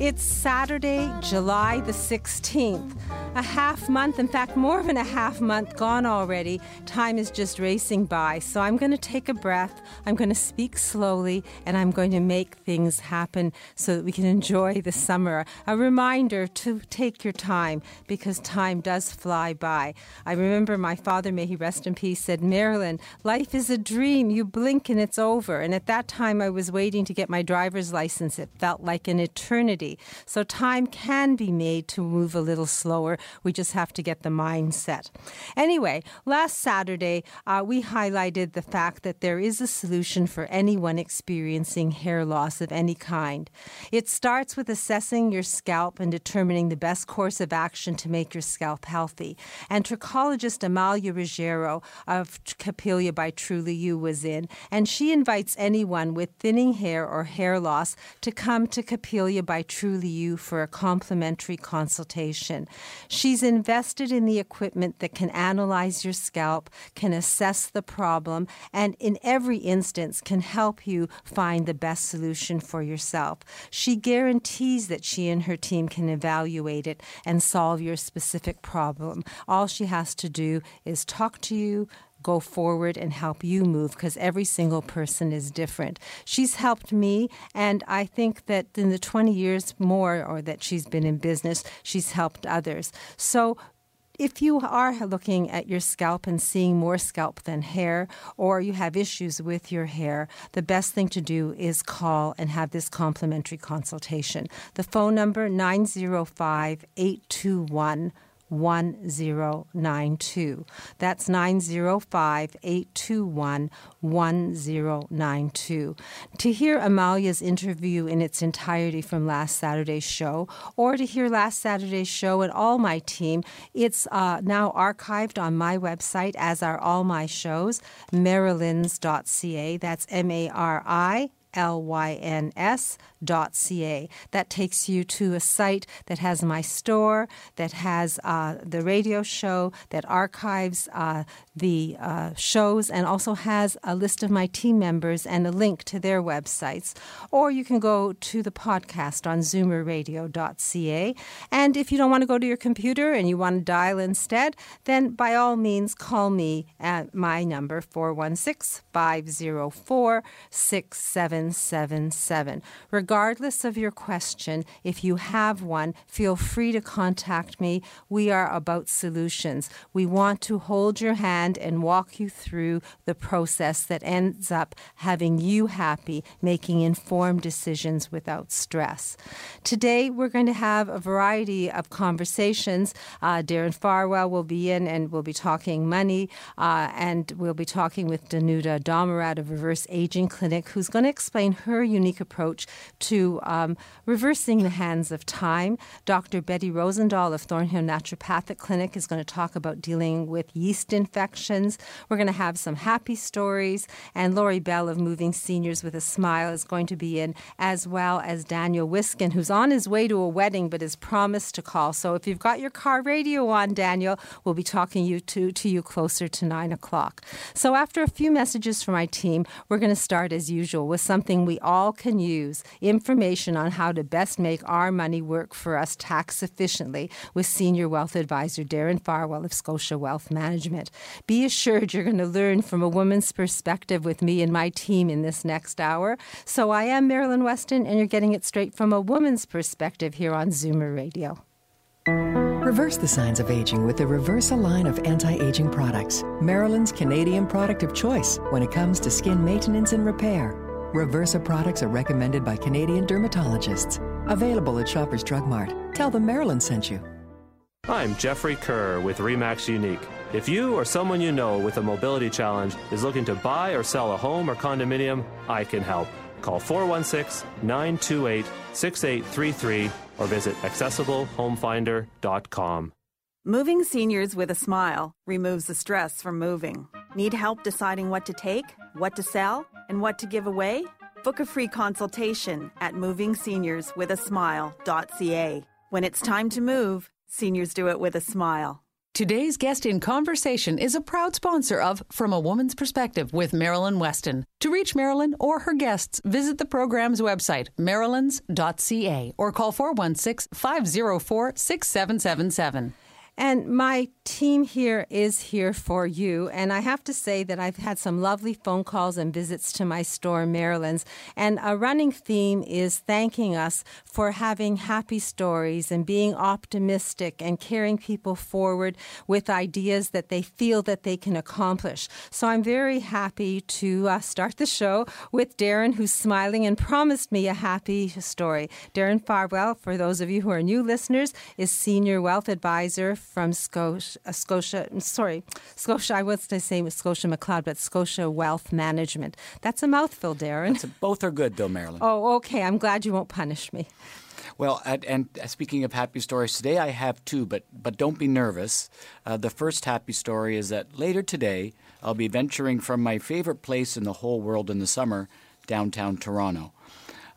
It's Saturday, July the 16th. A half month, in fact, more than a half month gone already. Time is just racing by. So I'm going to take a breath. I'm going to speak slowly and I'm going to make things happen so that we can enjoy the summer. A reminder to take your time because time does fly by. I remember my father, may he rest in peace, said, Marilyn, life is a dream. You blink and it's over. And at that time, I was waiting to get my driver's license. It felt like an eternity. So time can be made to move a little slower. We just have to get the mindset. Anyway, last Saturday, uh, we highlighted the fact that there is a solution for anyone experiencing hair loss of any kind. It starts with assessing your scalp and determining the best course of action to make your scalp healthy. And trichologist Amalia Ruggiero of Capilia by Truly You was in, and she invites anyone with thinning hair or hair loss to come to Capilia by Truly You for a complimentary consultation. She's invested in the equipment that can analyze your scalp, can assess the problem, and in every instance can help you find the best solution for yourself. She guarantees that she and her team can evaluate it and solve your specific problem. All she has to do is talk to you, go forward and help you move because every single person is different. She's helped me, and I think that in the 20 years more or that she's been in business, she's helped others. So if you are looking at your scalp and seeing more scalp than hair, or you have issues with your hair, the best thing to do is call and have this complimentary consultation. The phone number 905 821 1092. That's 905 821 1092. To hear Amalia's interview in its entirety from last Saturday's show, or to hear last Saturday's show and all my team, it's uh, now archived on my website, as are all my shows, marilyns.ca. That's M A R I L-Y-N-S dot C-A. That takes you to a site that has my store, that has uh, the radio show, that archives uh, the uh, shows, and also has a list of my team members and a link to their websites. Or you can go to the podcast on zoomerradio.ca. And if you don't want to go to your computer and you want to dial instead, then by all means call me at my number 416 504 777. Regardless of your question, if you have one, feel free to contact me. We are about solutions. We want to hold your hand and walk you through the process that ends up having you happy, making informed decisions without stress. Today, we're going to have a variety of conversations. Uh, Darren Farwell will be in and we'll be talking money, uh, and we'll be talking with Danuta Domarat of Reverse Aging Clinic, who's going to explain her unique approach to um, reversing the hands of time. Dr. Betty Rosendahl of Thornhill Naturopathic Clinic is going to talk about dealing with yeast infections. We're going to have some happy stories, and Lori Bell of Moving Seniors with a Smile is going to be in, as well as Daniel Wiskin, who's on his way to a wedding but is promised to call. So if you've got your car radio on, Daniel, we'll be talking you to, to you closer to nine o'clock. So after a few messages from my team, we're going to start as usual with something we all can use information on how to best make our money work for us tax efficiently with Senior Wealth Advisor Darren Farwell of Scotia Wealth Management. Be assured you're going to learn from a woman's perspective with me and my team in this next hour. So I am Marilyn Weston, and you're getting it straight from a woman's perspective here on Zoomer Radio. Reverse the signs of aging with the Reversa line of anti aging products, Marilyn's Canadian product of choice when it comes to skin maintenance and repair. Reversa products are recommended by Canadian dermatologists. Available at Shoppers Drug Mart. Tell them Marilyn sent you. I'm Jeffrey Kerr with Remax Unique. If you or someone you know with a mobility challenge is looking to buy or sell a home or condominium, I can help. Call 416 928 6833 or visit accessiblehomefinder.com. Moving seniors with a smile removes the stress from moving. Need help deciding what to take, what to sell, and what to give away? Book a free consultation at movingseniorswithasmile.ca. When it's time to move, seniors do it with a smile. Today's guest in conversation is a proud sponsor of From a Woman's Perspective with Marilyn Weston. To reach Marilyn or her guests, visit the program's website, marilyns.ca, or call 416 504 6777. And my team here is here for you. And I have to say that I've had some lovely phone calls and visits to my store, Marilyn's. And a running theme is thanking us for having happy stories and being optimistic and carrying people forward with ideas that they feel that they can accomplish. So I'm very happy to uh, start the show with Darren, who's smiling and promised me a happy story. Darren Farwell, for those of you who are new listeners, is Senior Wealth Advisor from Scotia, uh, Scotia sorry, Scotia, I was to say Scotia McLeod, but Scotia Wealth Management. That's a mouthful, Darren. A, both are good, though, Marilyn. Oh, okay. I'm glad you won't punish me. Well, and, and, speaking of happy stories, today I have two, but but don't be nervous. Uh, the first happy story is that later today I'll be venturing from my favorite place in the whole world in the summer, downtown Toronto.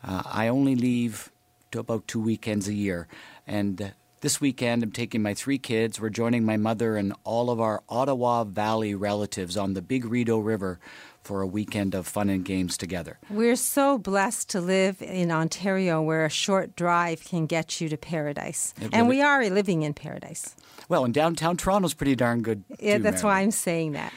Uh, I only leave to about two weekends a year, and this weekend, I'm taking my three kids. We're joining my mother and all of our Ottawa Valley relatives on the Big Rideau River for a weekend of fun and games together. We're so blessed to live in Ontario where a short drive can get you to paradise. It and we are living in paradise. Well, and downtown Toronto's pretty darn good. Yeah, too, that's Mary. why I'm saying that.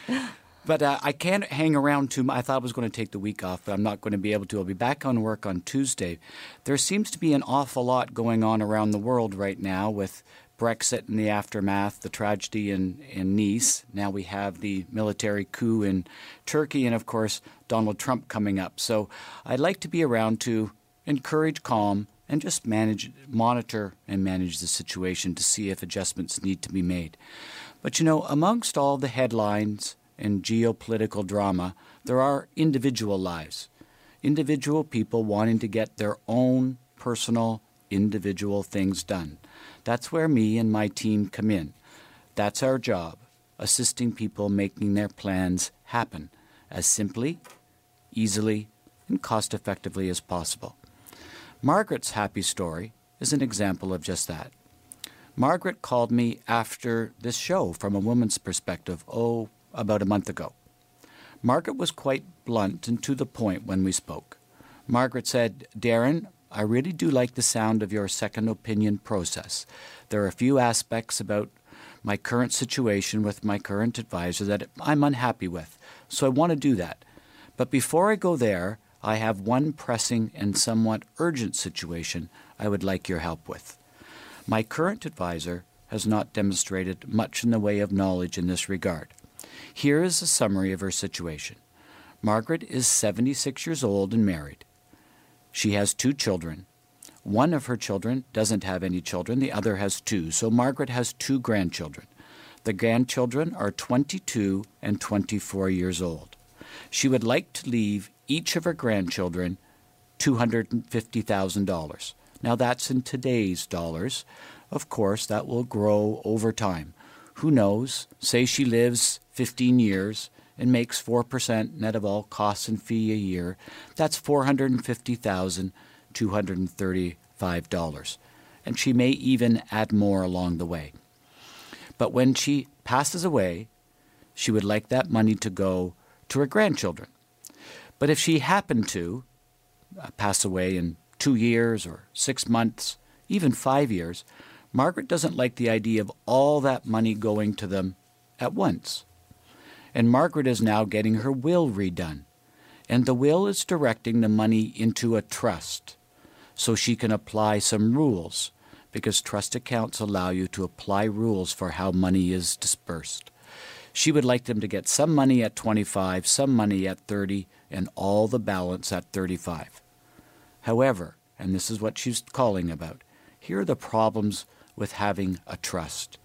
But uh, I can't hang around too much. I thought I was going to take the week off, but I'm not going to be able to. I'll be back on work on Tuesday. There seems to be an awful lot going on around the world right now with Brexit and the aftermath, the tragedy in, in Nice. Now we have the military coup in Turkey, and of course, Donald Trump coming up. So I'd like to be around to encourage calm and just manage, monitor, and manage the situation to see if adjustments need to be made. But you know, amongst all the headlines, and geopolitical drama, there are individual lives, individual people wanting to get their own personal, individual things done. That's where me and my team come in. That's our job, assisting people making their plans happen as simply, easily, and cost effectively as possible. Margaret's happy story is an example of just that. Margaret called me after this show from a woman's perspective, oh, about a month ago. Margaret was quite blunt and to the point when we spoke. Margaret said, Darren, I really do like the sound of your second opinion process. There are a few aspects about my current situation with my current advisor that I'm unhappy with, so I want to do that. But before I go there, I have one pressing and somewhat urgent situation I would like your help with. My current advisor has not demonstrated much in the way of knowledge in this regard. Here is a summary of her situation. Margaret is 76 years old and married. She has two children. One of her children doesn't have any children, the other has two, so Margaret has two grandchildren. The grandchildren are 22 and 24 years old. She would like to leave each of her grandchildren $250,000. Now, that's in today's dollars. Of course, that will grow over time. Who knows? Say she lives 15 years and makes 4% net of all costs and fee a year. That's $450,235. And she may even add more along the way. But when she passes away, she would like that money to go to her grandchildren. But if she happened to uh, pass away in two years or six months, even five years, Margaret doesn't like the idea of all that money going to them at once. And Margaret is now getting her will redone. And the will is directing the money into a trust so she can apply some rules because trust accounts allow you to apply rules for how money is dispersed. She would like them to get some money at 25, some money at 30, and all the balance at 35. However, and this is what she's calling about, here are the problems with having a trust.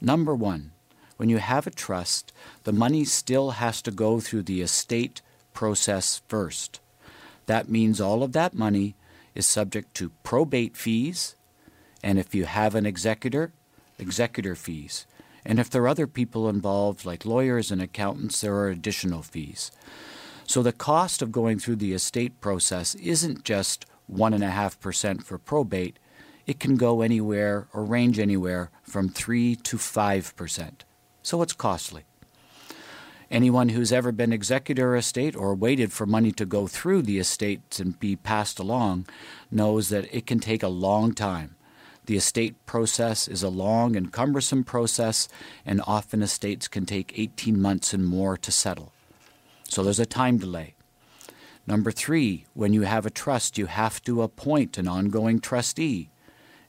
Number one, when you have a trust, the money still has to go through the estate process first. That means all of that money is subject to probate fees, and if you have an executor, executor fees. And if there are other people involved, like lawyers and accountants, there are additional fees. So the cost of going through the estate process isn't just 1.5% for probate, it can go anywhere or range anywhere from 3 to 5%. So it's costly. Anyone who's ever been executor of estate or waited for money to go through the estate and be passed along knows that it can take a long time. The estate process is a long and cumbersome process, and often estates can take 18 months and more to settle. So there's a time delay. Number three, when you have a trust, you have to appoint an ongoing trustee,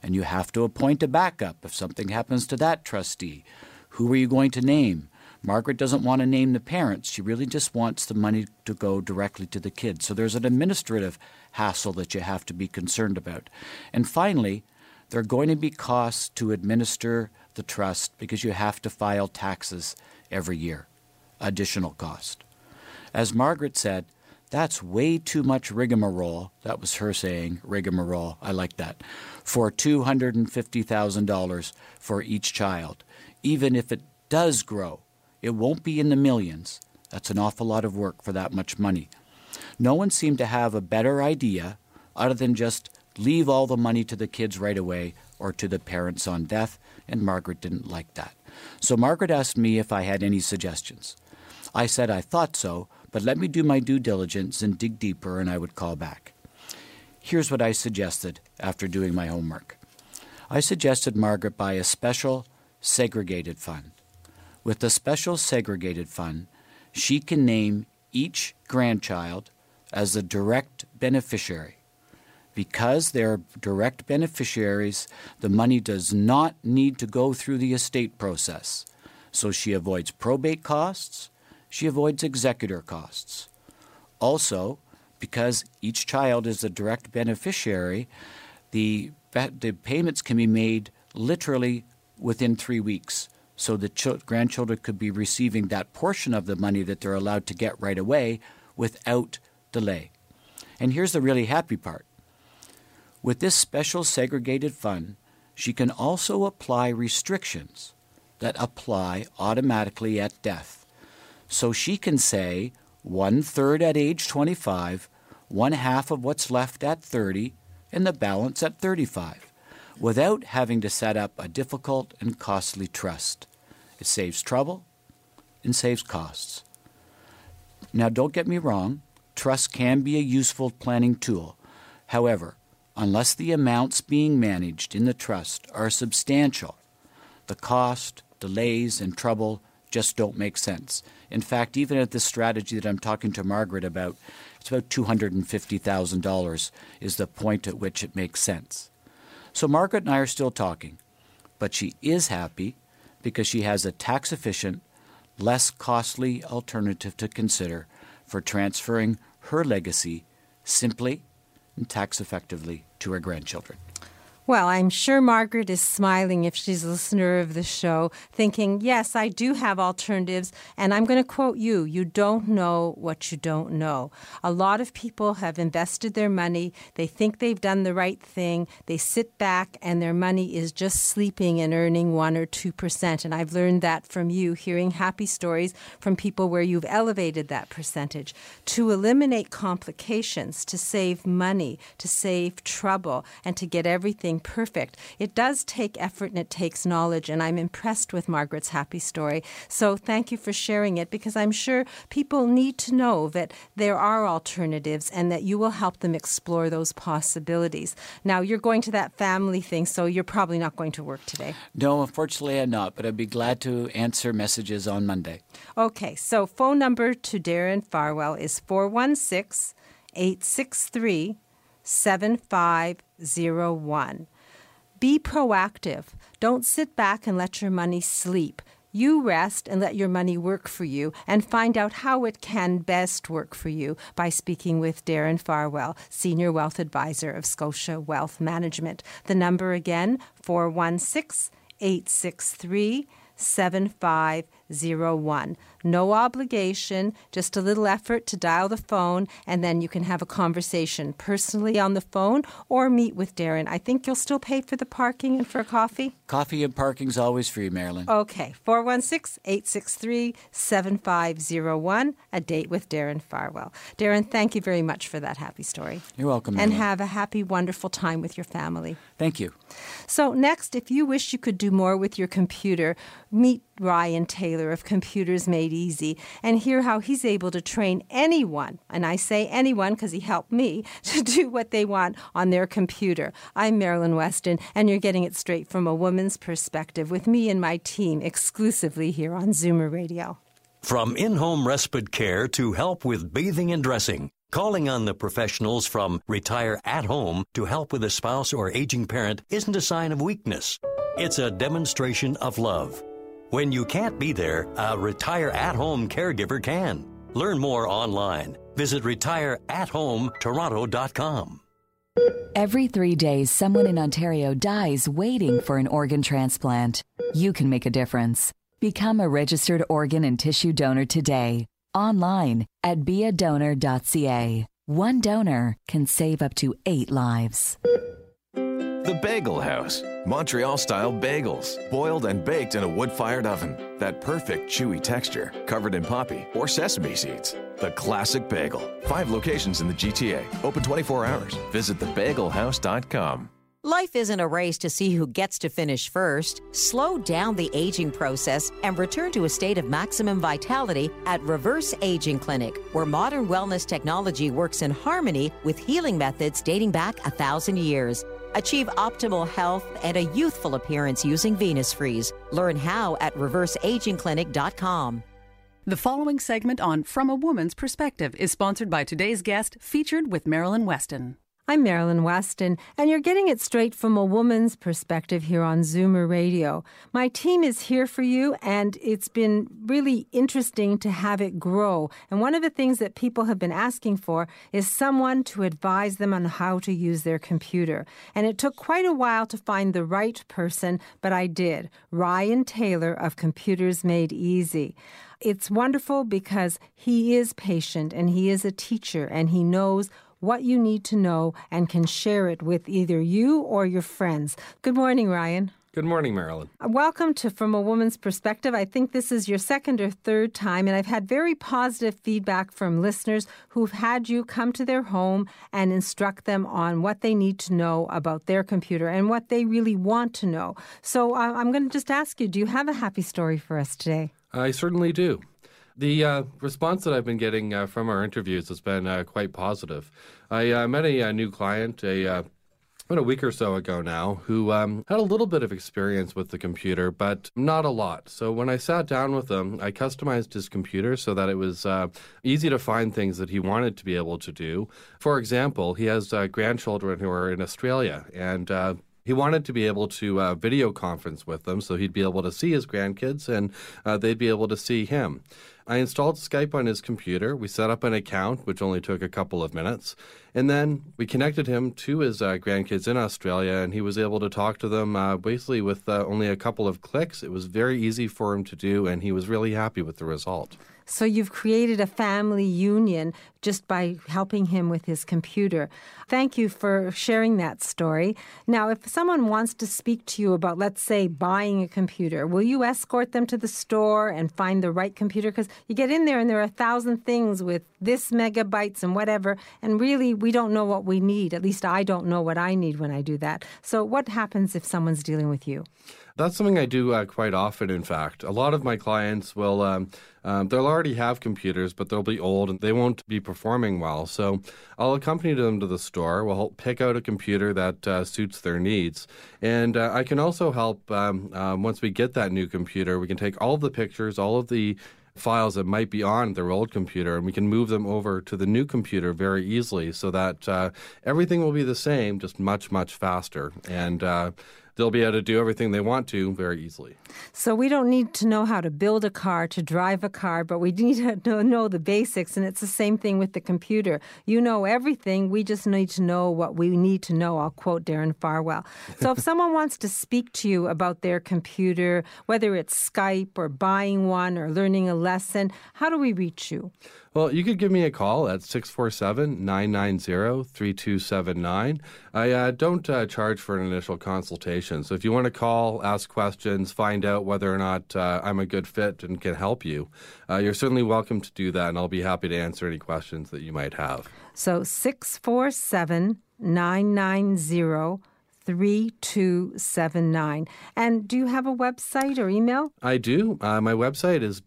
and you have to appoint a backup if something happens to that trustee. Who are you going to name? Margaret doesn't want to name the parents. She really just wants the money to go directly to the kids. So there's an administrative hassle that you have to be concerned about. And finally, there are going to be costs to administer the trust because you have to file taxes every year, additional cost. As Margaret said, that's way too much rigmarole. That was her saying, rigmarole. I like that. For $250,000 for each child. Even if it does grow, it won't be in the millions. That's an awful lot of work for that much money. No one seemed to have a better idea other than just leave all the money to the kids right away or to the parents on death, and Margaret didn't like that. So Margaret asked me if I had any suggestions. I said I thought so, but let me do my due diligence and dig deeper, and I would call back. Here's what I suggested after doing my homework I suggested Margaret buy a special segregated fund. With the special segregated fund, she can name each grandchild as a direct beneficiary. Because they're direct beneficiaries, the money does not need to go through the estate process. So she avoids probate costs, she avoids executor costs. Also, because each child is a direct beneficiary, the, the payments can be made literally within three weeks. So the ch- grandchildren could be receiving that portion of the money that they're allowed to get right away without delay. And here's the really happy part with this special segregated fund, she can also apply restrictions that apply automatically at death. So she can say one third at age 25, one half of what's left at 30, and the balance at 35, without having to set up a difficult and costly trust. It saves trouble and saves costs. Now, don't get me wrong, trust can be a useful planning tool. However, unless the amounts being managed in the trust are substantial, the cost, delays, and trouble just don't make sense. In fact, even at this strategy that I'm talking to Margaret about, it's about $250,000 is the point at which it makes sense. So Margaret and I are still talking, but she is happy because she has a tax efficient, less costly alternative to consider for transferring her legacy simply and tax effectively to her grandchildren. Well, I'm sure Margaret is smiling if she's a listener of the show, thinking, yes, I do have alternatives. And I'm going to quote you you don't know what you don't know. A lot of people have invested their money. They think they've done the right thing. They sit back and their money is just sleeping and earning 1 or 2%. And I've learned that from you, hearing happy stories from people where you've elevated that percentage. To eliminate complications, to save money, to save trouble, and to get everything perfect. It does take effort and it takes knowledge, and I'm impressed with Margaret's happy story. So thank you for sharing it because I'm sure people need to know that there are alternatives and that you will help them explore those possibilities. Now, you're going to that family thing, so you're probably not going to work today. No, unfortunately, I'm not, but I'd be glad to answer messages on Monday. Okay, so phone number to Darren Farwell is 416 863 7501. Be proactive. Don't sit back and let your money sleep. You rest and let your money work for you and find out how it can best work for you by speaking with Darren Farwell, Senior Wealth Advisor of Scotia Wealth Management. The number again, 416 863 7501. No obligation, just a little effort to dial the phone, and then you can have a conversation personally on the phone or meet with Darren. I think you'll still pay for the parking and for coffee. Coffee and parking's always free, Marilyn. Okay, 416 863 7501, a date with Darren Farwell. Darren, thank you very much for that happy story. You're welcome, And Marilyn. have a happy, wonderful time with your family. Thank you. So, next, if you wish you could do more with your computer, meet Ryan Taylor of Computers Made Easy and hear how he's able to train anyone, and I say anyone because he helped me, to do what they want on their computer. I'm Marilyn Weston, and you're getting it straight from a woman's perspective with me and my team exclusively here on Zoomer Radio. From in home respite care to help with bathing and dressing, calling on the professionals from Retire at Home to help with a spouse or aging parent isn't a sign of weakness. It's a demonstration of love. When you can't be there, a Retire at Home caregiver can. Learn more online. Visit retireathometoronto.com. Every three days, someone in Ontario dies waiting for an organ transplant. You can make a difference. Become a registered organ and tissue donor today. Online at beadonor.ca. One donor can save up to eight lives. The Bagel House. Montreal style bagels, boiled and baked in a wood fired oven. That perfect chewy texture, covered in poppy or sesame seeds. The classic bagel. Five locations in the GTA, open 24 hours. Visit thebagelhouse.com. Life isn't a race to see who gets to finish first. Slow down the aging process and return to a state of maximum vitality at Reverse Aging Clinic, where modern wellness technology works in harmony with healing methods dating back a thousand years. Achieve optimal health and a youthful appearance using Venus Freeze. Learn how at reverseagingclinic.com. The following segment on From a Woman's Perspective is sponsored by today's guest, featured with Marilyn Weston. I'm Marilyn Weston, and you're getting it straight from a woman's perspective here on Zoomer Radio. My team is here for you, and it's been really interesting to have it grow. And one of the things that people have been asking for is someone to advise them on how to use their computer. And it took quite a while to find the right person, but I did. Ryan Taylor of Computers Made Easy. It's wonderful because he is patient and he is a teacher and he knows what you need to know and can share it with either you or your friends. Good morning, Ryan. Good morning, Marilyn. Welcome to From a Woman's Perspective. I think this is your second or third time, and I've had very positive feedback from listeners who've had you come to their home and instruct them on what they need to know about their computer and what they really want to know. So uh, I'm going to just ask you do you have a happy story for us today? I certainly do. The uh, response that I've been getting uh, from our interviews has been uh, quite positive. I uh, met a, uh new client a uh, about a week or so ago now who um, had a little bit of experience with the computer, but not a lot. So when I sat down with him, I customized his computer so that it was uh, easy to find things that he wanted to be able to do. For example, he has uh, grandchildren who are in Australia, and uh, he wanted to be able to uh, video conference with them so he'd be able to see his grandkids and uh, they'd be able to see him. I installed Skype on his computer. We set up an account, which only took a couple of minutes. And then we connected him to his uh, grandkids in Australia, and he was able to talk to them uh, basically with uh, only a couple of clicks. It was very easy for him to do, and he was really happy with the result. So you've created a family union just by helping him with his computer. Thank you for sharing that story. Now, if someone wants to speak to you about, let's say, buying a computer, will you escort them to the store and find the right computer? Because you get in there and there are a thousand things with this megabytes and whatever, and really we don't know what we need. At least I don't know what I need when I do that. So, what happens if someone's dealing with you? That's something I do uh, quite often, in fact. A lot of my clients will, um, um, they'll already have computers, but they'll be old and they won't be performing well. So I'll accompany them to the store. We'll help pick out a computer that uh, suits their needs. And uh, I can also help, um, um, once we get that new computer, we can take all of the pictures, all of the files that might be on their old computer and we can move them over to the new computer very easily so that uh, everything will be the same just much much faster and uh, they'll be able to do everything they want to very easily. So we don't need to know how to build a car, to drive a car, but we need to know the basics. And it's the same thing with the computer. You know everything. We just need to know what we need to know. I'll quote Darren Farwell. So if someone wants to speak to you about their computer, whether it's Skype or buying one or learning a lesson, how do we reach you? Well, you could give me a call at 647 990 3279. I uh, don't uh, charge for an initial consultation. So if you want to call, ask questions, find out whether or not uh, I'm a good fit and can help you, uh, you're certainly welcome to do that, and I'll be happy to answer any questions that you might have. So 647 990 3279. And do you have a website or email? I do. Uh, my website is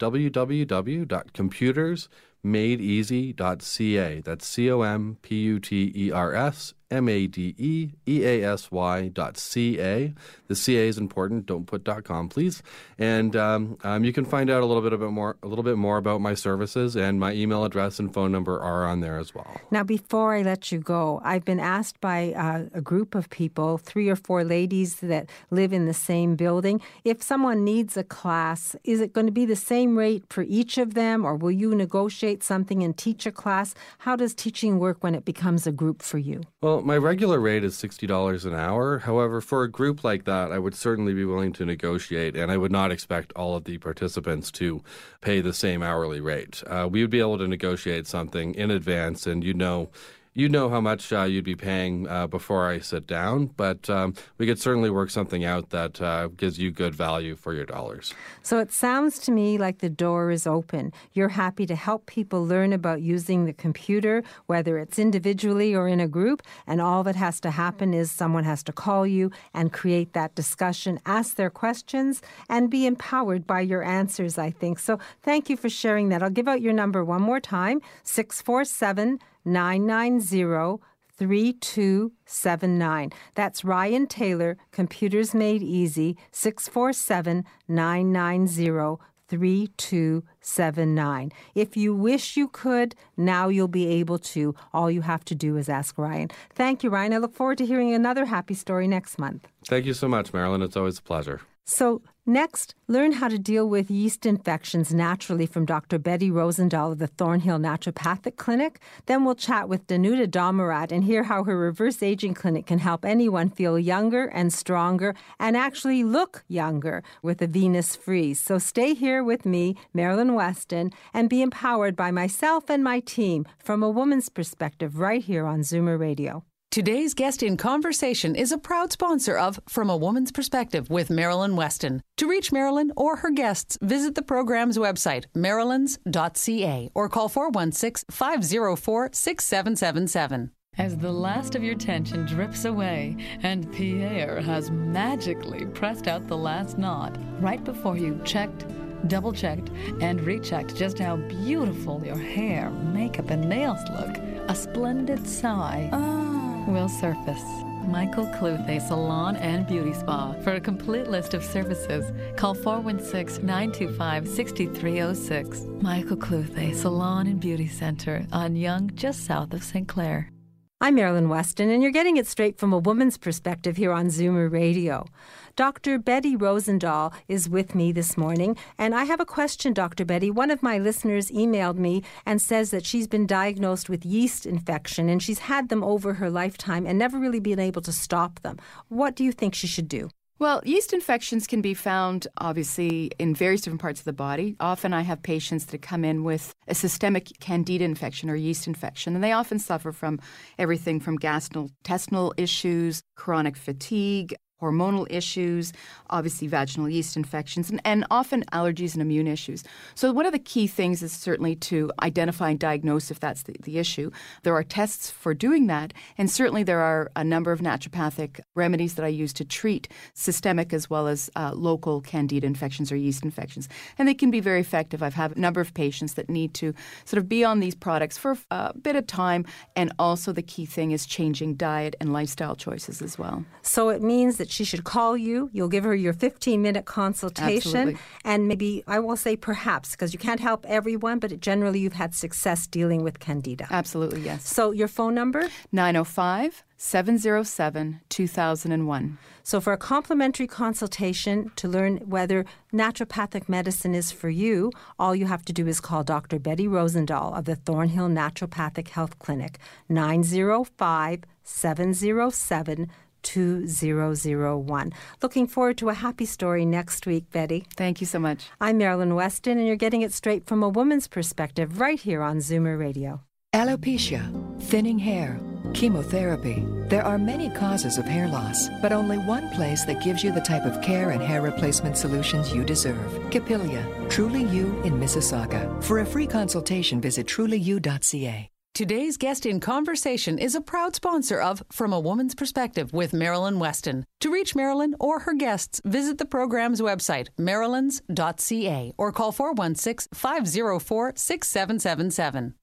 www.computersmadeeasy.ca. That's C O M P U T E R S M A D E E A S Y dot C A. The C A is important. Don't put dot com, please. And um, um, you can find out a little bit about more, a little bit more about my services, and my email address and phone number are on there as well. Now, before I let you go, I've been asked by uh, a group of people, three or four ladies that live in the same building, if someone needs a class, is it going to be the same rate for each of them, or will you negotiate something and teach a class? How does teaching work when it becomes a group for you? Well, my regular rate is $60 an hour. However, for a group like that, I would certainly be willing to negotiate, and I would not expect all of the participants to pay the same hourly rate. Uh, we would be able to negotiate something in advance, and you know you know how much uh, you'd be paying uh, before I sit down, but um, we could certainly work something out that uh, gives you good value for your dollars. So it sounds to me like the door is open. You're happy to help people learn about using the computer, whether it's individually or in a group, and all that has to happen is someone has to call you and create that discussion, ask their questions, and be empowered by your answers, I think. So thank you for sharing that. I'll give out your number one more time 647 990 3279. That's Ryan Taylor, Computers Made Easy, 647 990 3279. If you wish you could, now you'll be able to. All you have to do is ask Ryan. Thank you, Ryan. I look forward to hearing another happy story next month. Thank you so much, Marilyn. It's always a pleasure. So, next, learn how to deal with yeast infections naturally from Dr. Betty Rosendahl of the Thornhill Naturopathic Clinic. Then we'll chat with Danuta Damarat and hear how her reverse aging clinic can help anyone feel younger and stronger and actually look younger with a Venus freeze. So, stay here with me, Marilyn Weston, and be empowered by myself and my team from a woman's perspective right here on Zoomer Radio. Today's guest in conversation is a proud sponsor of From a Woman's Perspective with Marilyn Weston. To reach Marilyn or her guests, visit the program's website, marilyns.ca, or call 416 504 6777. As the last of your tension drips away and Pierre has magically pressed out the last knot right before you checked, double checked, and rechecked just how beautiful your hair, makeup, and nails look, a splendid sigh. Oh. Will surface. Michael Cluthe Salon and Beauty Spa. For a complete list of services, call 416 925 6306. Michael Cluthe Salon and Beauty Center on Yonge, just south of St. Clair. I'm Marilyn Weston, and you're getting it straight from a woman's perspective here on Zoomer Radio. Dr. Betty Rosendahl is with me this morning, and I have a question, Dr. Betty. One of my listeners emailed me and says that she's been diagnosed with yeast infection and she's had them over her lifetime and never really been able to stop them. What do you think she should do? Well, yeast infections can be found obviously in various different parts of the body. Often I have patients that come in with a systemic candida infection or yeast infection, and they often suffer from everything from gastrointestinal issues, chronic fatigue, hormonal issues, obviously vaginal yeast infections, and, and, often allergies and immune issues. So, one of the key things is certainly to identify and diagnose if that's the, the issue. There are tests for doing that, and certainly there are a number of naturopathic remedies that I use to treat systemic as well as uh, local candida infections or yeast infections. And they can be very effective. I've had a number of patients that need to sort of be on these products for a bit of time, and also the key thing is changing diet and lifestyle choices as well. So, it means that she should call you. You'll give her your 15 minute consultation. Absolutely. And maybe, I will say perhaps, because you can't help everyone, but generally you've had success dealing with candida. Absolutely, yes. So your phone number? 905 707 2001. So, for a complimentary consultation to learn whether naturopathic medicine is for you, all you have to do is call Dr. Betty Rosendahl of the Thornhill Naturopathic Health Clinic, 905 707 2001. Looking forward to a happy story next week, Betty. Thank you so much. I'm Marilyn Weston, and you're getting it straight from a woman's perspective right here on Zoomer Radio. Alopecia, thinning hair, chemotherapy. There are many causes of hair loss, but only one place that gives you the type of care and hair replacement solutions you deserve. Capilia, Truly You in Mississauga. For a free consultation, visit trulyu.ca. Today's guest in conversation is a proud sponsor of From a Woman's Perspective with Marilyn Weston. To reach Marilyn or her guests, visit the program's website, marilyns.ca, or call 416 504 6777.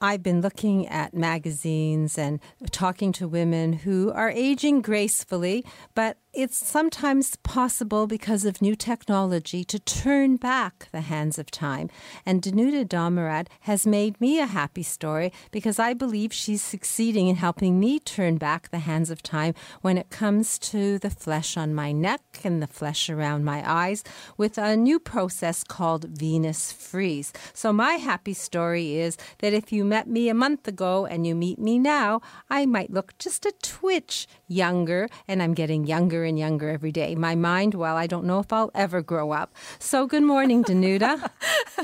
I've been looking at magazines and talking to women who are aging gracefully, but it's sometimes possible because of new technology to turn back the hands of time. And Danuta Damarad has made me a happy story because I believe she's succeeding in helping me turn back the hands of time when it comes to the flesh on my neck and the flesh around my eyes with a new process called Venus Freeze. So, my happy story is that if you met me a month ago and you meet me now, I might look just a twitch younger, and I'm getting younger and younger every day. My mind, well, I don't know if I'll ever grow up. So, good morning, Danuta.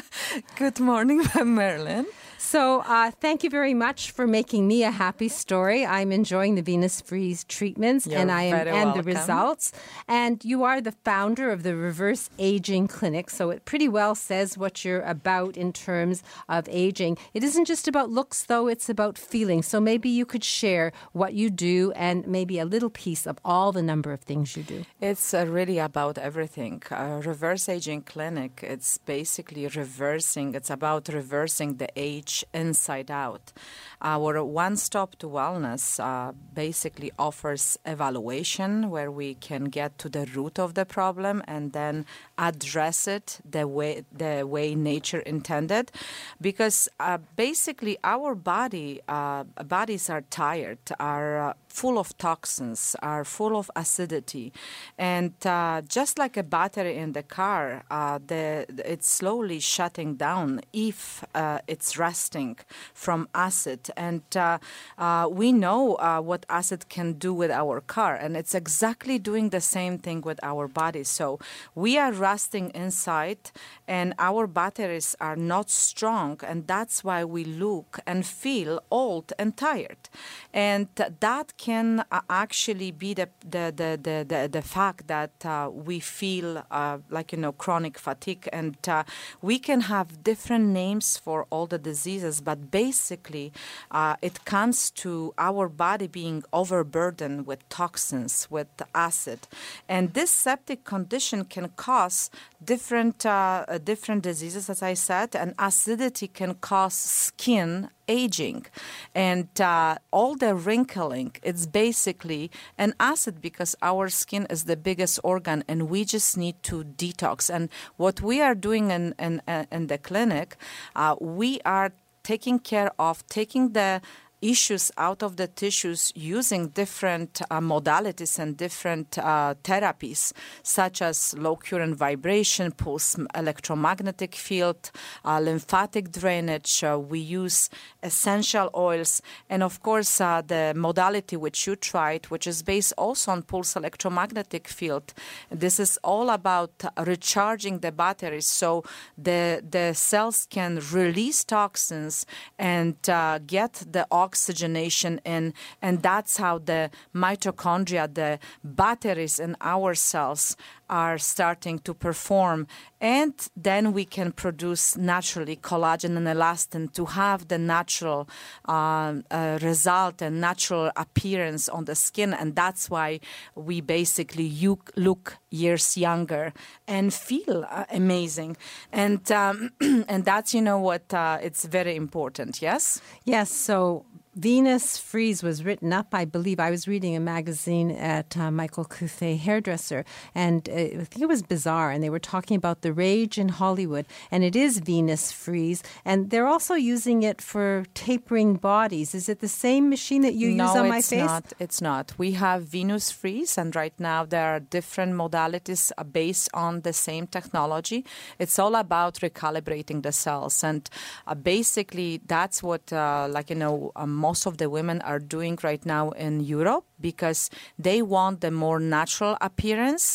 good morning, Marilyn. So, uh, thank you very much for making me a happy story. I'm enjoying the Venus Freeze treatments You're and I am and welcome. the results. And you are the founder of the Reverse Aging Clinic, so it pretty well says what you're about in terms of aging. It isn't just about looks, though; it's about feeling. So maybe you could share what you do and maybe a little piece of all the number of things you do. It's uh, really about everything. Uh, reverse aging clinic. It's basically reversing. It's about reversing the age inside out. Our one-stop to wellness uh, basically offers evaluation, where we can get to the root of the problem and then address it the way the way nature intended. Because uh, basically, our body uh, bodies are tired, are full of toxins, are full of acidity, and uh, just like a battery in the car, uh, the, it's slowly shutting down if uh, it's rusting from acid. And uh, uh, we know uh, what acid can do with our car, and it's exactly doing the same thing with our body. So we are rusting inside, and our batteries are not strong, and that's why we look and feel old and tired. And that can uh, actually be the the the the, the, the fact that uh, we feel uh, like you know chronic fatigue, and uh, we can have different names for all the diseases, but basically uh, it comes to our body being overburdened with toxins, with acid, and this septic condition can cause different uh, different diseases, as I said, and acidity can cause skin aging. And uh, all the wrinkling it's basically an acid because our skin is the biggest organ and we just need to detox. And what we are doing in, in, in the clinic uh, we are taking care of taking the issues out of the tissues using different uh, modalities and different uh, therapies, such as low current vibration, pulse electromagnetic field, uh, lymphatic drainage. Uh, we use essential oils, and of course, uh, the modality which you tried, which is based also on pulse electromagnetic field. This is all about recharging the batteries so the the cells can release toxins and uh, get the oxygenation in, and that's how the mitochondria, the batteries in our cells, are starting to perform. And then we can produce naturally collagen and elastin to have the natural uh, uh, result and natural appearance on the skin. And that's why we basically you look years younger and feel uh, amazing. And um, and that's you know what uh, it's very important. Yes. Yes. So Venus Freeze was written up, I believe. I was reading a magazine at uh, Michael Cluthe Hairdresser, and uh, I think it was Bazaar, and they were talking about the rage in Hollywood, and it is Venus Freeze, and they're also using it for tapering bodies. Is it the same machine that you no, use on my it's face? not. It's not. We have Venus Freeze, and right now there are different modalities uh, based on the same technology. It's all about recalibrating the cells, and uh, basically that's what, uh, like you know, most of the women are doing right now in Europe because they want the more natural appearance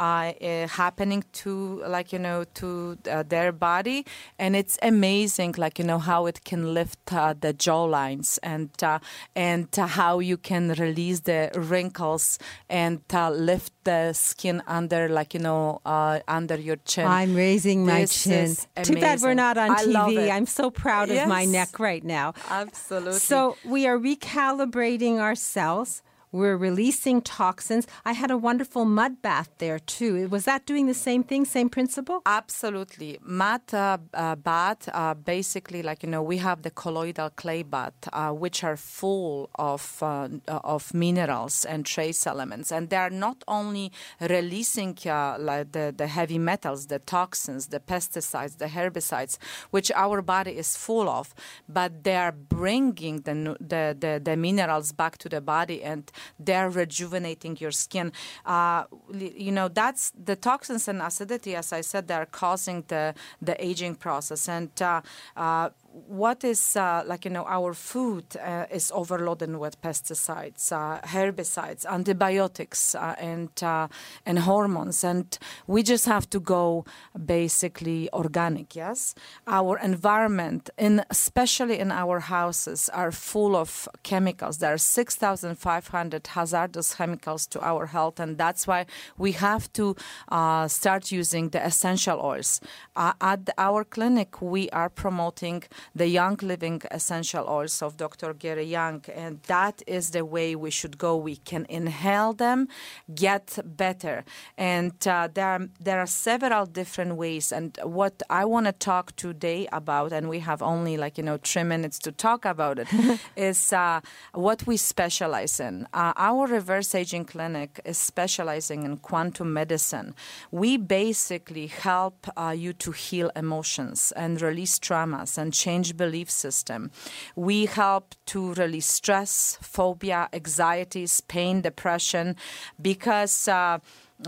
uh, happening to, like you know, to uh, their body, and it's amazing, like you know, how it can lift uh, the jaw lines and uh, and uh, how you can release the wrinkles and uh, lift the skin under, like you know, uh, under your chin. I'm raising my This chin. Too bad we're not on TV. I'm so proud of my neck right now. Absolutely. So we are recalibrating our cells. We're releasing toxins. I had a wonderful mud bath there too. Was that doing the same thing, same principle? Absolutely. Mud uh, uh, bath, uh, basically, like, you know, we have the colloidal clay bath, uh, which are full of, uh, of minerals and trace elements. And they are not only releasing uh, like the, the heavy metals, the toxins, the pesticides, the herbicides, which our body is full of, but they are bringing the, the, the, the minerals back to the body and they're rejuvenating your skin. Uh, you know, that's the toxins and acidity, as I said, they're causing the, the aging process. And uh, uh, what is uh, like you know our food uh, is overloaded with pesticides, uh, herbicides, antibiotics, uh, and uh, and hormones, and we just have to go basically organic. Yes, our environment, in especially in our houses, are full of chemicals. There are six thousand five hundred hazardous chemicals to our health, and that's why we have to uh, start using the essential oils. At our clinic, we are promoting the Young Living Essential Oils of Dr. Gary Young, and that is the way we should go. We can inhale them, get better, and uh, there are, there are several different ways. And what I want to talk today about, and we have only like you know three minutes to talk about it, is uh, what we specialize in. Uh, our reverse aging clinic is specializing in quantum medicine. We basically help uh, you to heal emotions and release traumas and change belief system. We help to release stress, phobia, anxieties, pain, depression, because. Uh,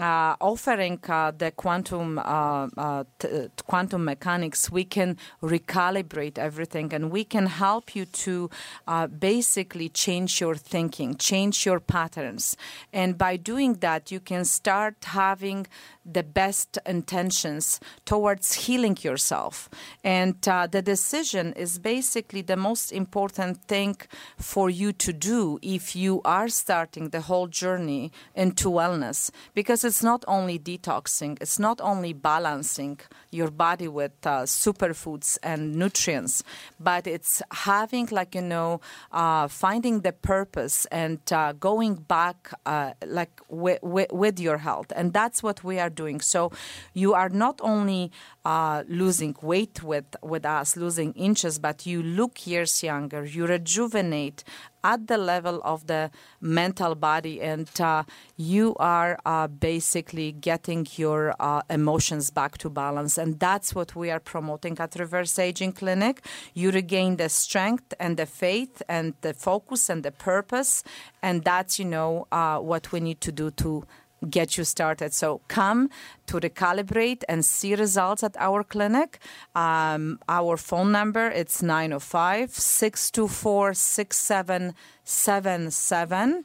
uh, offering uh, the quantum uh, uh, t- quantum mechanics, we can recalibrate everything, and we can help you to uh, basically change your thinking, change your patterns, and by doing that, you can start having the best intentions towards healing yourself. And uh, the decision is basically the most important thing for you to do if you are starting the whole journey into wellness, because it's not only detoxing, it's not only balancing your body with uh, superfoods and nutrients, but it's having, like, you know, uh, finding the purpose and uh, going back, uh, like, wi- wi- with your health. And that's what we are doing. So you are not only uh, losing weight with, with us, losing inches, but you look years younger, you rejuvenate at the level of the mental body, and uh, you are uh, basically getting your uh, emotions back to balance. And that's what we are promoting at Reverse Aging Clinic. You regain the strength and the faith and the focus and the purpose, and that's, you know, uh, what we need to do to get you started. So come to recalibrate and see results at our clinic. Um, our phone number it's 905 624 6777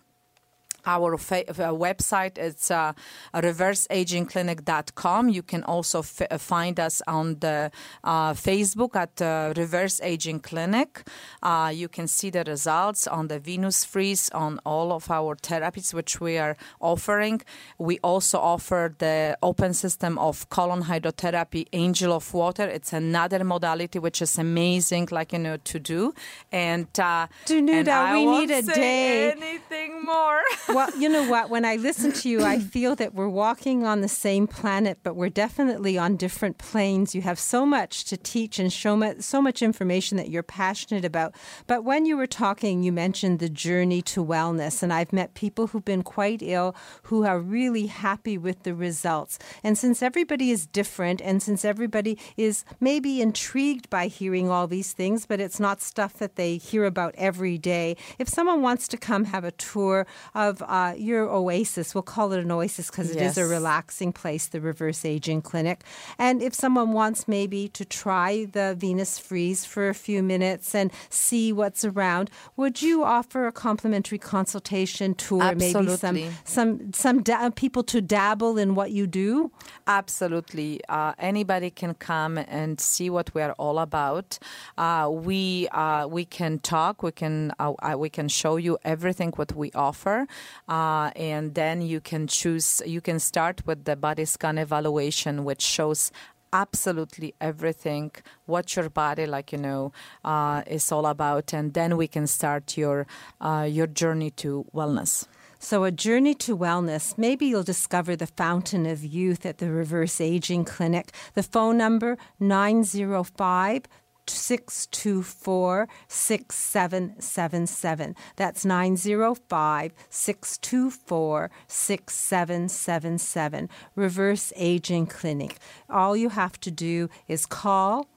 our fa- uh, website is uh, reverseagingclinic.com. You can also f- uh, find us on the uh, Facebook at uh, Reverse Aging Clinic. Uh, you can see the results on the Venus Freeze on all of our therapies which we are offering. We also offer the open system of colon hydrotherapy, Angel of Water. It's another modality which is amazing, like you know, to do. And uh, Danuta, and we need a day. Anything more? well, you know what? When I listen to you, I feel that we're walking on the same planet, but we're definitely on different planes. You have so much to teach and show much, so much information that you're passionate about. But when you were talking, you mentioned the journey to wellness, and I've met people who've been quite ill who are really happy with the results. And since everybody is different, and since everybody is maybe intrigued by hearing all these things, but it's not stuff that they hear about every day, if someone wants to come have a tour of uh, your oasis, we'll call it an oasis because it is a relaxing place, the Reverse Aging Clinic. And if someone wants maybe to try the Venus Freeze for a few minutes and see what's around, would you offer a complimentary consultation tour? Maybe some some some da- people to dabble in what you do. Absolutely. Uh, anybody can come and see what we are all about. Uh, we uh, we can talk. We can uh, uh, we can show you everything what we offer, uh, and then you can choose. You can start with the body scan evaluation, which shows absolutely everything what your body like you know uh, is all about and then we can start your uh, your journey to wellness So, a journey to wellness. Maybe you'll discover the fountain of youth at the Reverse Aging Clinic. The phone number 905 624 6777. That's 905 624 6777. Reverse Aging Clinic. All you have to do is call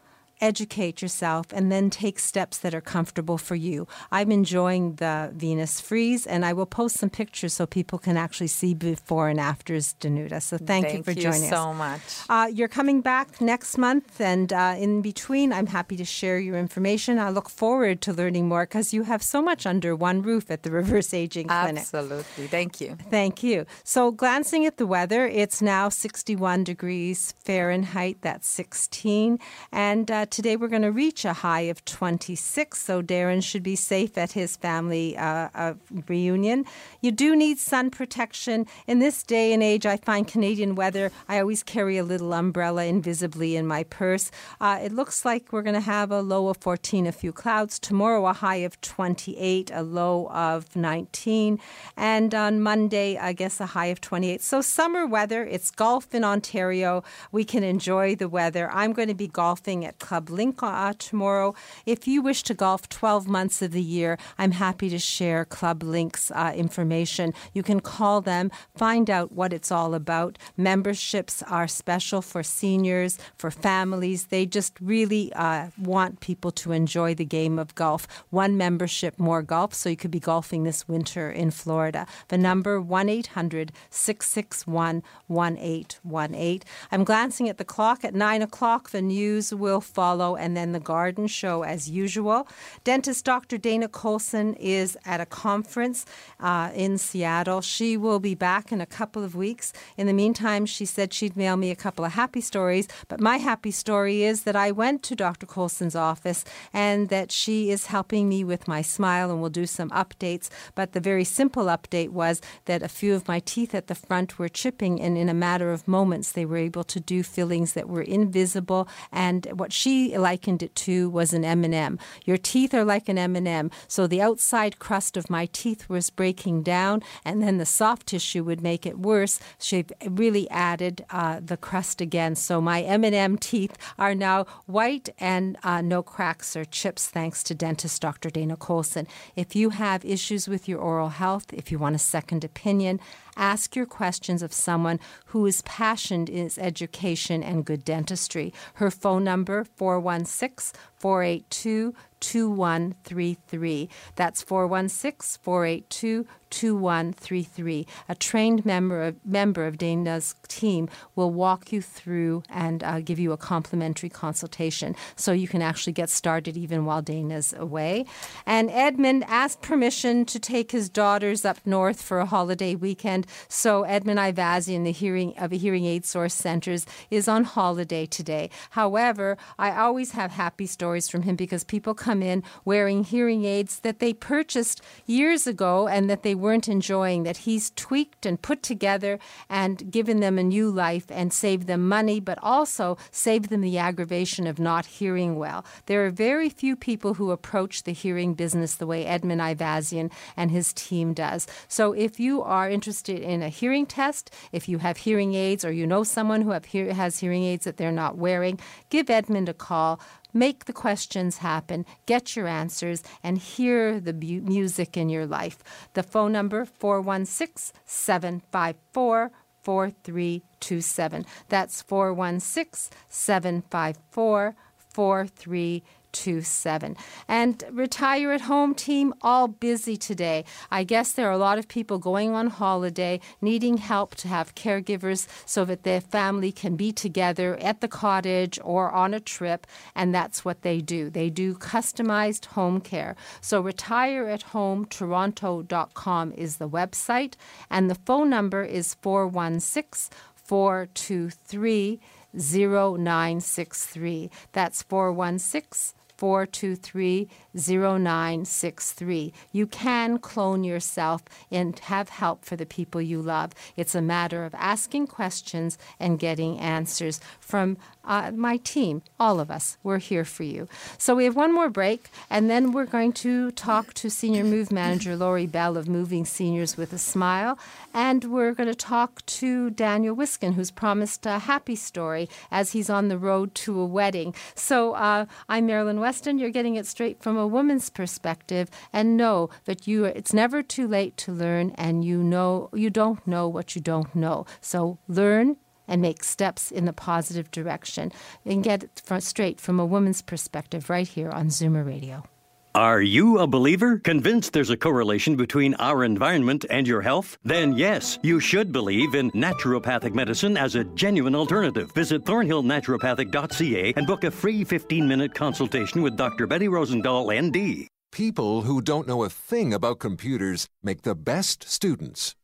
educate yourself and then take steps that are comfortable for you. I'm enjoying the Venus Freeze and I will post some pictures so people can actually see before and afters, Danuta. So thank, you for joining us. so much Uh, you're coming back next month, and uh, in between, I'm happy to share your information. I look forward to learning more because you have so much under one roof at the Reverse Aging Clinic. absolutely thank you Thank you. So, glancing at the weather, it's now 61 degrees Fahrenheit. That's 16. And uh, today we're going to reach a high of 26. So, Darren should be safe at his family uh, uh, reunion. You do need sun protection. In this day and age, I find Canadian weather, I always carry a little umbrella invisibly in my purse. Uh, it looks like we're going to have a low of 14, a few clouds. Tomorrow, a high of 28, a low of 19. And on Monday, I guess a high of 28. So, summer weather, it's golf in Ontario. We can enjoy the weather. I'm going to be golfing at Club Link uh, tomorrow. If you wish to golf 12 months of the year, I'm happy to share Club Link's uh, information. You can call them, find out what it's all about. Memberships are special for seniors, for families. They just really uh, want people to enjoy the game of golf. One membership, more golf, so you could be golfing this winter in Florida. The number 1 800 661 1818. I'm glancing at the clock. At 9 o'clock, the news will follow, and then the garden show as usual. Dentist Dr. Dana Colson is at a conference uh, in Seattle. She will be back in a couple of weeks. In the meantime, she said she'd mail me a couple of happy stories. But my happy story is that I went to Dr. Colson's office and that she is helping me with my smile and we'll do some updates. But the very simple update was that a few of my teeth at the front were chipping, and in a matter of moments, they were able to do fillings that were invisible. And what she likened it to was an M&M. Your teeth are like an M&M. So the outside crust of my teeth was breaking down, and then the soft tissue would make it worse. She really added uh, the crust again. So my M&M teeth are now white and uh, no cracks or chips, thanks to dentist Dr. Dana Colson. If you have issues with your oral health, if you want a second opinion, ask your questions of someone who is passionate in education and good dentistry. Her phone number 416 482 2133. That's 416 482 2133. A trained member of, member of Dana's team will walk you through and uh, give you a complimentary consultation so you can actually get started even while Dana's away. And Edmund asked permission to take his daughters up north for a holiday weekend. So Edmund Ivazian, the hearing of a hearing aid source centers, is on holiday today. However, I always have happy stories stories from him because people come in wearing hearing aids that they purchased years ago and that they weren't enjoying, that he's tweaked and put together and given them a new life and saved them money, but also saved them the aggravation of not hearing well. There are very few people who approach the hearing business the way Edmund Ivazian and his team does. So if you are interested in a hearing test, if you have hearing aids or you know someone who hear, has hearing aids that they're not wearing, give Edmund a call. Make the questions happen, get your answers, and hear the bu- music in your life. The phone number 416 754 4327. That's 416 754 4327 seven. And Retire at Home team, all busy today. I guess there are a lot of people going on holiday, needing help to have caregivers so that their family can be together at the cottage or on a trip, and that's what they do. They do customized home care. So retire at home retireatHomeToronto.com is the website, and the phone number is 416 423 0963. That's 416 423 0963. You can clone yourself and have help for the people you love. It's a matter of asking questions and getting answers from uh, my team, all of us. We're here for you. So we have one more break, and then we're going to talk to Senior Move Manager Lori Bell of Moving Seniors with a Smile, and we're going to talk to Daniel Wiskin, who's promised a happy story as he's on the road to a wedding. So uh, I'm Marilyn Weston. You're getting it straight from a woman's perspective, and know that you. It's never too late to learn, and you know you don't know what you don't know. So learn and make steps in the positive direction and get it from, straight from a woman's perspective right here on Zoomer Radio. Are you a believer? Convinced there's a correlation between our environment and your health? Then yes, you should believe in naturopathic medicine as a genuine alternative. Visit thornhillnaturopathic.ca and book a free 15 minute consultation with Dr. Betty Rosendahl, ND. People who don't know a thing about computers make the best students.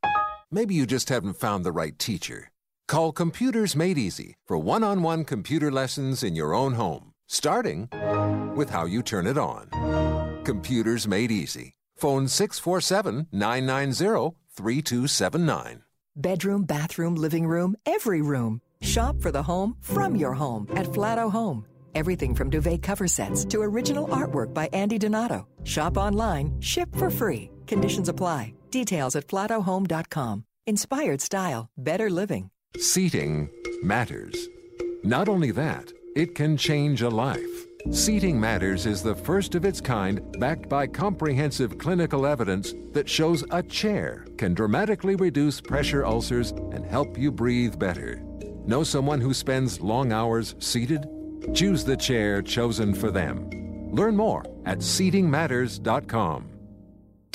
Maybe you just haven't found the right teacher. Call Computers Made Easy for one on one computer lessons in your own home, starting with how you turn it on. Computers Made Easy. Phone 647 990 3279. Bedroom, bathroom, living room, every room. Shop for the home from your home at Flatto Home. Everything from duvet cover sets to original artwork by Andy Donato. Shop online, ship for free. Conditions apply. Details at flattohome.com. Inspired style, better living. Seating matters. Not only that, it can change a life. Seating Matters is the first of its kind, backed by comprehensive clinical evidence that shows a chair can dramatically reduce pressure ulcers and help you breathe better. Know someone who spends long hours seated? Choose the chair chosen for them. Learn more at seatingmatters.com.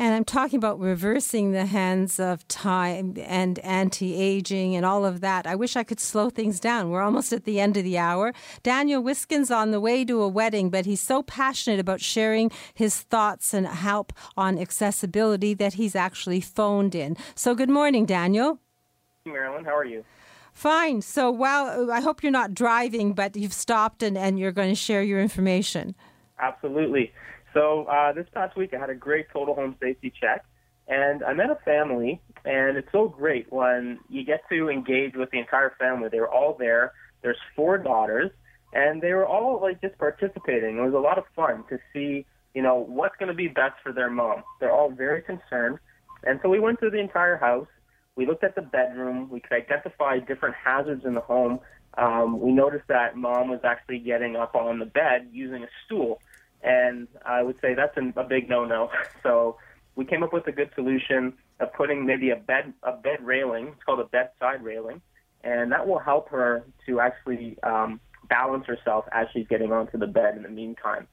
And I'm talking about reversing the hands of time and anti aging and all of that. I wish I could slow things down. We're almost at the end of the hour. Daniel Wiskin's on the way to a wedding, but he's so passionate about sharing his thoughts and help on accessibility that he's actually phoned in. So, good morning, Daniel. Marilyn, how are you? Fine. So, well, I hope you're not driving, but you've stopped and, and you're going to share your information. Absolutely. So uh, this past week, I had a great total home safety check, and I met a family, and it's so great when you get to engage with the entire family. They were all there. There's four daughters, and they were all like just participating. It was a lot of fun to see, you know, what's going to be best for their mom. They're all very concerned, and so we went through the entire house. We looked at the bedroom. We could identify different hazards in the home. Um, we noticed that mom was actually getting up on the bed using a stool and I would say that's a big no-no. So we came up with a good solution of putting maybe a bed a bed railing. It's called a bedside railing, and that will help her to actually um, balance herself as she's getting onto the bed in the meantime.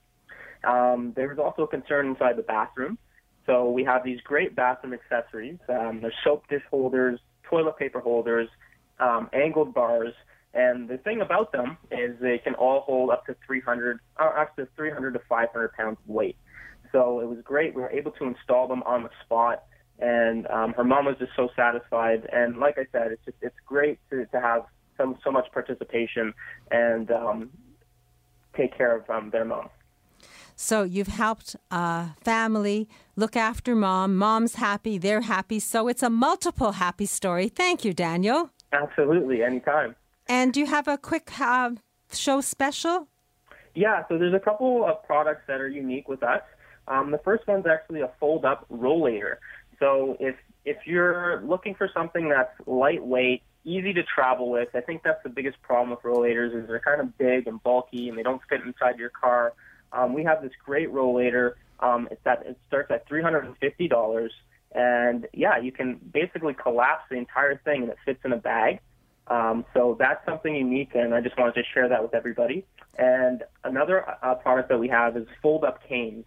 Um, there was also a concern inside the bathroom. So we have these great bathroom accessories. Um, there's soap dish holders, toilet paper holders, um, angled bars, And the thing about them is they can all hold up to 300, uh, up to 300 to 500 pounds of weight. So it was great. We were able to install them on the spot, and um, her mom was just so satisfied. And like I said, it's just it's great to, to have so so much participation and um, take care of um, their mom. So you've helped a family look after mom. Mom's happy, they're happy. So it's a multiple happy story. Thank you, Daniel. Absolutely, anytime. And do you have a quick uh, show special? Yeah, so there's a couple of products that are unique with us. Um, the first one's actually a fold-up rollator. So if if you're looking for something that's lightweight, easy to travel with, I think that's the biggest problem with rollators is they're kind of big and bulky and they don't fit inside your car. Um, we have this great rollator. Um, it's at, it starts at $350, and yeah, you can basically collapse the entire thing and it fits in a bag. Um, so that's something unique, and I just wanted to share that with everybody. And another uh, product that we have is fold-up canes.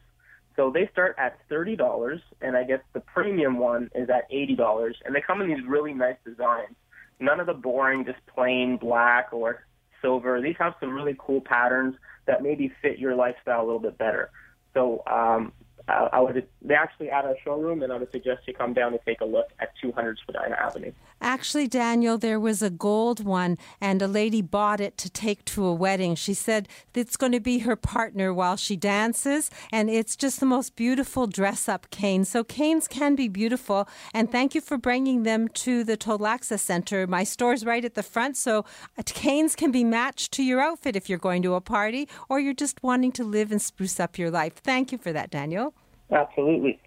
So they start at thirty dollars, and I guess the premium one is at eighty dollars, and they come in these really nice designs. None of the boring, just plain black or silver. These have some really cool patterns that maybe fit your lifestyle a little bit better. So um, I, I would they actually at our showroom, and I would suggest you come down and take a look at 200 Spadina Avenue. Actually, Daniel, there was a gold one, and a lady bought it to take to a wedding. She said it's going to be her partner while she dances, and it's just the most beautiful dress up cane. So, canes can be beautiful, and thank you for bringing them to the Total Access Center. My store's right at the front, so uh, canes can be matched to your outfit if you're going to a party or you're just wanting to live and spruce up your life. Thank you for that, Daniel. Absolutely.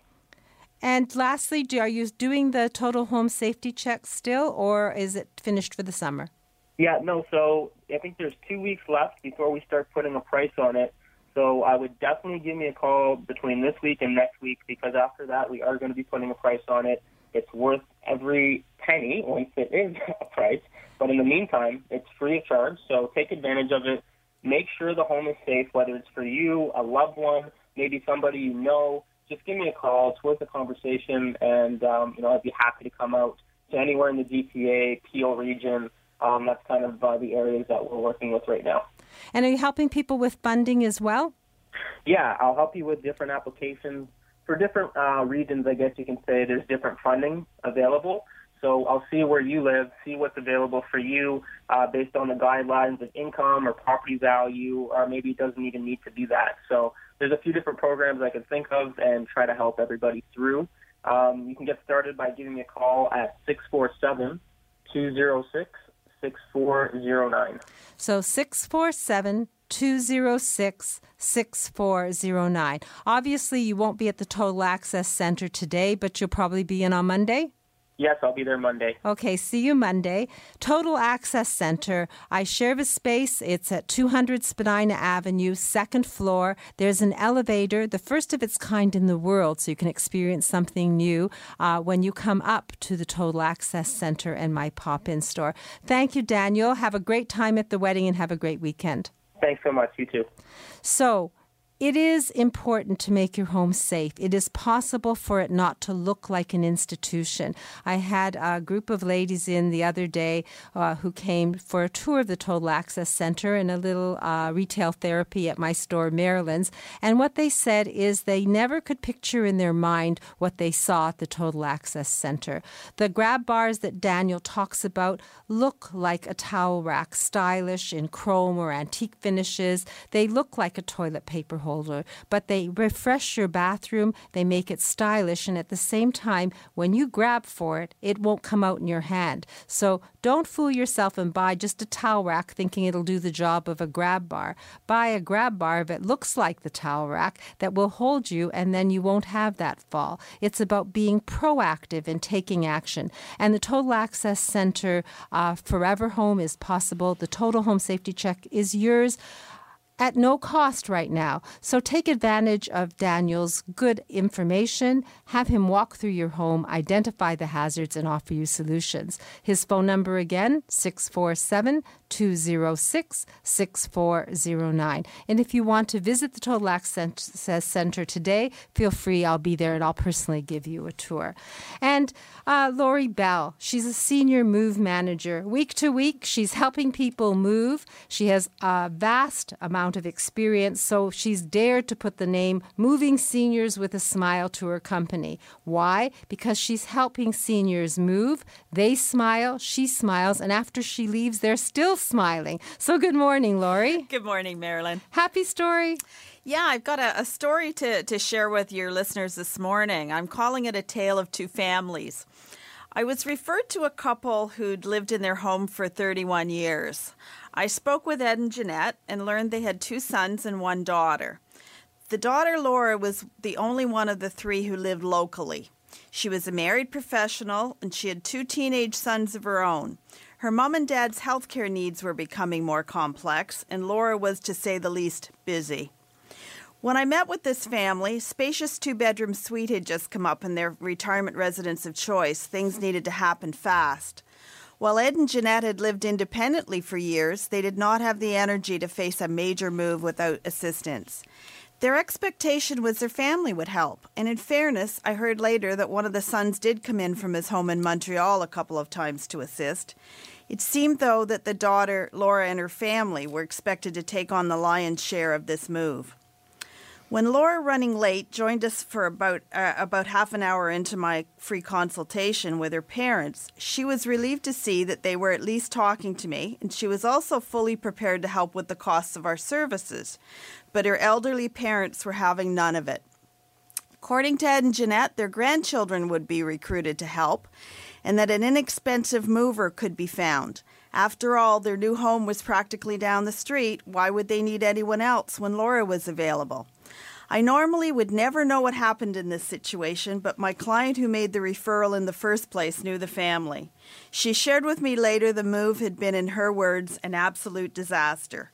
And lastly, do, are you doing the total home safety check still, or is it finished for the summer? Yeah, no. So I think there's two weeks left before we start putting a price on it. So I would definitely give me a call between this week and next week because after that we are going to be putting a price on it. It's worth every penny once it is a price. But in the meantime, it's free of charge. So take advantage of it. Make sure the home is safe, whether it's for you, a loved one, maybe somebody you know just give me a call. It's worth a conversation, and um, you know I'd be happy to come out to anywhere in the GTA, Peel region. Um, that's kind of uh, the areas that we're working with right now. And are you helping people with funding as well? Yeah, I'll help you with different applications for different uh, regions. I guess you can say there's different funding available. So I'll see where you live, see what's available for you uh, based on the guidelines of income or property value, or maybe it doesn't even need to be that. So there's a few different programs I can think of and try to help everybody through. Um, you can get started by giving me a call at 647 206 6409. So 647 206 6409. Obviously, you won't be at the Total Access Center today, but you'll probably be in on Monday? Yes, I'll be there Monday. Okay, see you Monday. Total Access Center. I share the space. It's at 200 Spadina Avenue, second floor. There's an elevator, the first of its kind in the world, so you can experience something new uh, when you come up to the Total Access Center and my pop in store. Thank you, Daniel. Have a great time at the wedding and have a great weekend. Thanks so much. You too. So, it is important to make your home safe. It is possible for it not to look like an institution. I had a group of ladies in the other day uh, who came for a tour of the Total Access Center and a little uh, retail therapy at my store, Marilyn's. And what they said is they never could picture in their mind what they saw at the Total Access Center. The grab bars that Daniel talks about look like a towel rack, stylish in chrome or antique finishes. They look like a toilet paper holder holder, but they refresh your bathroom, they make it stylish, and at the same time, when you grab for it, it won't come out in your hand. So don't fool yourself and buy just a towel rack thinking it'll do the job of a grab bar. Buy a grab bar that looks like the towel rack that will hold you, and then you won't have that fall. It's about being proactive and taking action. And the Total Access Center uh, Forever Home is possible. The Total Home Safety Check is yours at no cost right now. So take advantage of Daniel's good information, have him walk through your home, identify the hazards, and offer you solutions. His phone number again, 647 206 6409. And if you want to visit the Total Access Center today, feel free. I'll be there and I'll personally give you a tour. And uh, Lori Bell, she's a senior move manager. Week to week, she's helping people move. She has a vast amount of experience, so she's dared to put the name Moving Seniors with a Smile to her company. Why? Because she's helping seniors move. They smile, she smiles, and after she leaves, they're still smiling. So, good morning, Lori. Good morning, Marilyn. Happy story. Yeah, I've got a, a, story to, to share with your listeners this morning. I'm calling it a tale of two families. I was referred to a couple who'd lived in their home for 31 years. I spoke with Ed and Jeanette and learned they had two sons and one daughter. The daughter, Laura, was the only one of the three who lived locally. She was a married professional and she had two teenage sons of her own. Her mom and dad's healthcare needs were becoming more complex, and Laura was, to say the least, busy. When I met with this family, spacious two bedroom suite had just come up in their retirement residence of choice. Things needed to happen fast. While Ed and Jeanette had lived independently for years, they did not have the energy to face a major move without assistance. Their expectation was their family would help, and in fairness, I heard later that one of the sons did come in from his home in Montreal a couple of times to assist. It seemed, though, that the daughter, Laura, and her family were expected to take on the lion's share of this move. When Laura, running late, joined us for about uh, about half an hour into my free consultation with her parents, she was relieved to see that they were at least talking to me, and she was also fully prepared to help with the costs of our services. But her elderly parents were having none of it. According to Ed and Jeanette, their grandchildren would be recruited to help, and that an inexpensive mover could be found. After all, their new home was practically down the street. Why would they need anyone else when Laura was available? I normally would never know what happened in this situation, but my client who made the referral in the first place knew the family. She shared with me later the move had been, in her words, an absolute disaster.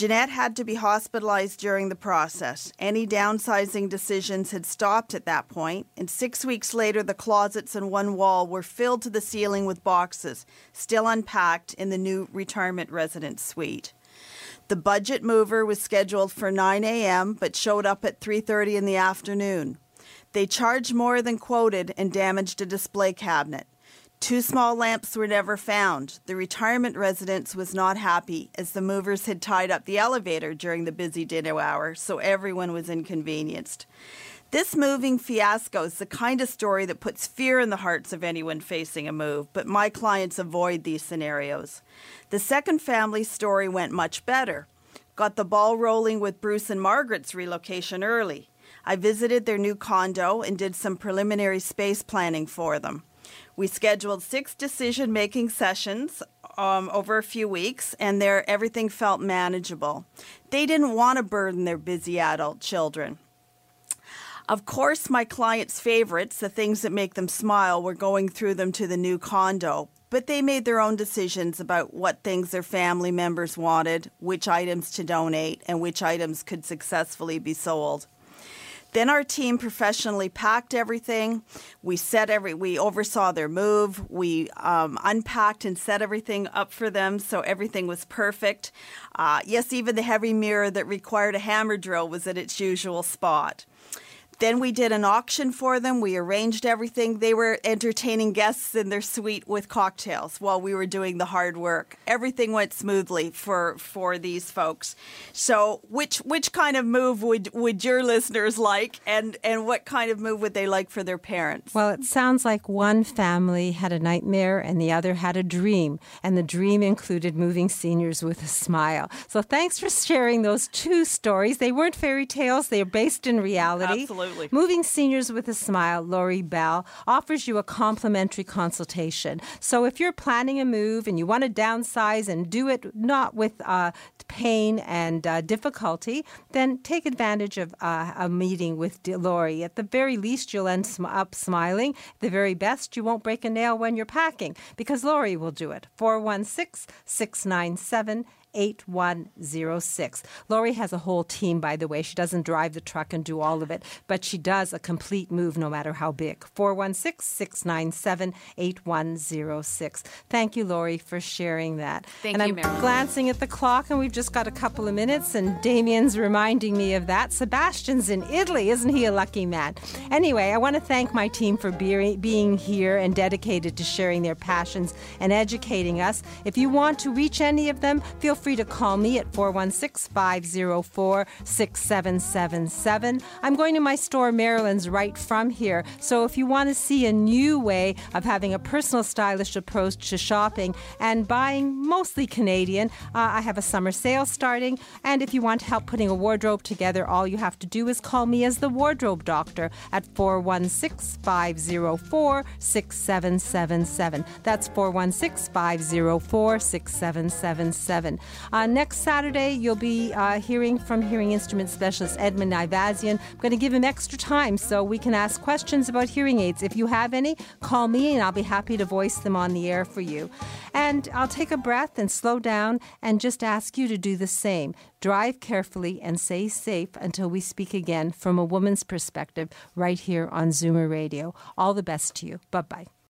Jeanette had to be hospitalized during the process. Any downsizing decisions had stopped at that point, and six weeks later, the closets and one wall were filled to the ceiling with boxes, still unpacked in the new retirement residence suite. The budget mover was scheduled for 9 a.m. but showed up at 3:30 in the afternoon. They charged more than quoted and damaged a display cabinet. Two small lamps were never found. The retirement residence was not happy as the movers had tied up the elevator during the busy dinner hour, so everyone was inconvenienced. This moving fiasco is the kind of story that puts fear in the hearts of anyone facing a move, but my clients avoid these scenarios. The second family story went much better. Got the ball rolling with Bruce and Margaret's relocation early. I visited their new condo and did some preliminary space planning for them. We scheduled six decision making sessions um, over a few weeks, and there everything felt manageable. They didn't want to burden their busy adult children. Of course, my clients' favorites, the things that make them smile, were going through them to the new condo, but they made their own decisions about what things their family members wanted, which items to donate, and which items could successfully be sold. Then our team professionally packed everything. We set every, we oversaw their move. We um, unpacked and set everything up for them, so everything was perfect. Uh, yes, even the heavy mirror that required a hammer drill was at its usual spot. Then we did an auction for them. We arranged everything. They were entertaining guests in their suite with cocktails while we were doing the hard work. Everything went smoothly for for these folks. So, which which kind of move would would your listeners like, and and what kind of move would they like for their parents? Well, it sounds like one family had a nightmare and the other had a dream, and the dream included moving seniors with a smile. So, thanks for sharing those two stories. They weren't fairy tales; they are based in reality. Absolutely. Moving Seniors with a Smile, Lori Bell, offers you a complimentary consultation. So if you're planning a move and you want to downsize and do it not with uh, pain and uh, difficulty, then take advantage of uh, a meeting with Lori. At the very least, you'll end sm- up smiling. At the very best, you won't break a nail when you're packing because Lori will do it. 416 697 8106. Lori has a whole team, by the way. She doesn't drive the truck and do all of it, but she does a complete move no matter how big. 416 697 8106. Thank you, Lori, for sharing that. Thank and you, I'm Marilyn. glancing at the clock, and we've just got a couple of minutes, and Damien's reminding me of that. Sebastian's in Italy. Isn't he a lucky man? Anyway, I want to thank my team for being here and dedicated to sharing their passions and educating us. If you want to reach any of them, feel free to call me at 416 504 6777. I'm going to my store, Marilyn's, right from here. So if you want to see a new way of having a personal, stylish approach to shopping and buying mostly Canadian, uh, I have a summer sale starting. And if you want help putting a wardrobe together, all you have to do is call me as the wardrobe doctor at 416 504 6777. That's 416 504 6777. Uh, Next Saturday, you'll be uh, hearing from hearing instrument specialist Edmund Ivazian. I'm going to give him extra time so we can ask questions about hearing aids. If you have any, call me and I'll be happy to voice them on the air for you. And I'll take a breath and slow down and just ask you to do the same. Drive carefully and stay safe until we speak again from a woman's perspective right here on Zoomer Radio. All the best to you. Bye bye.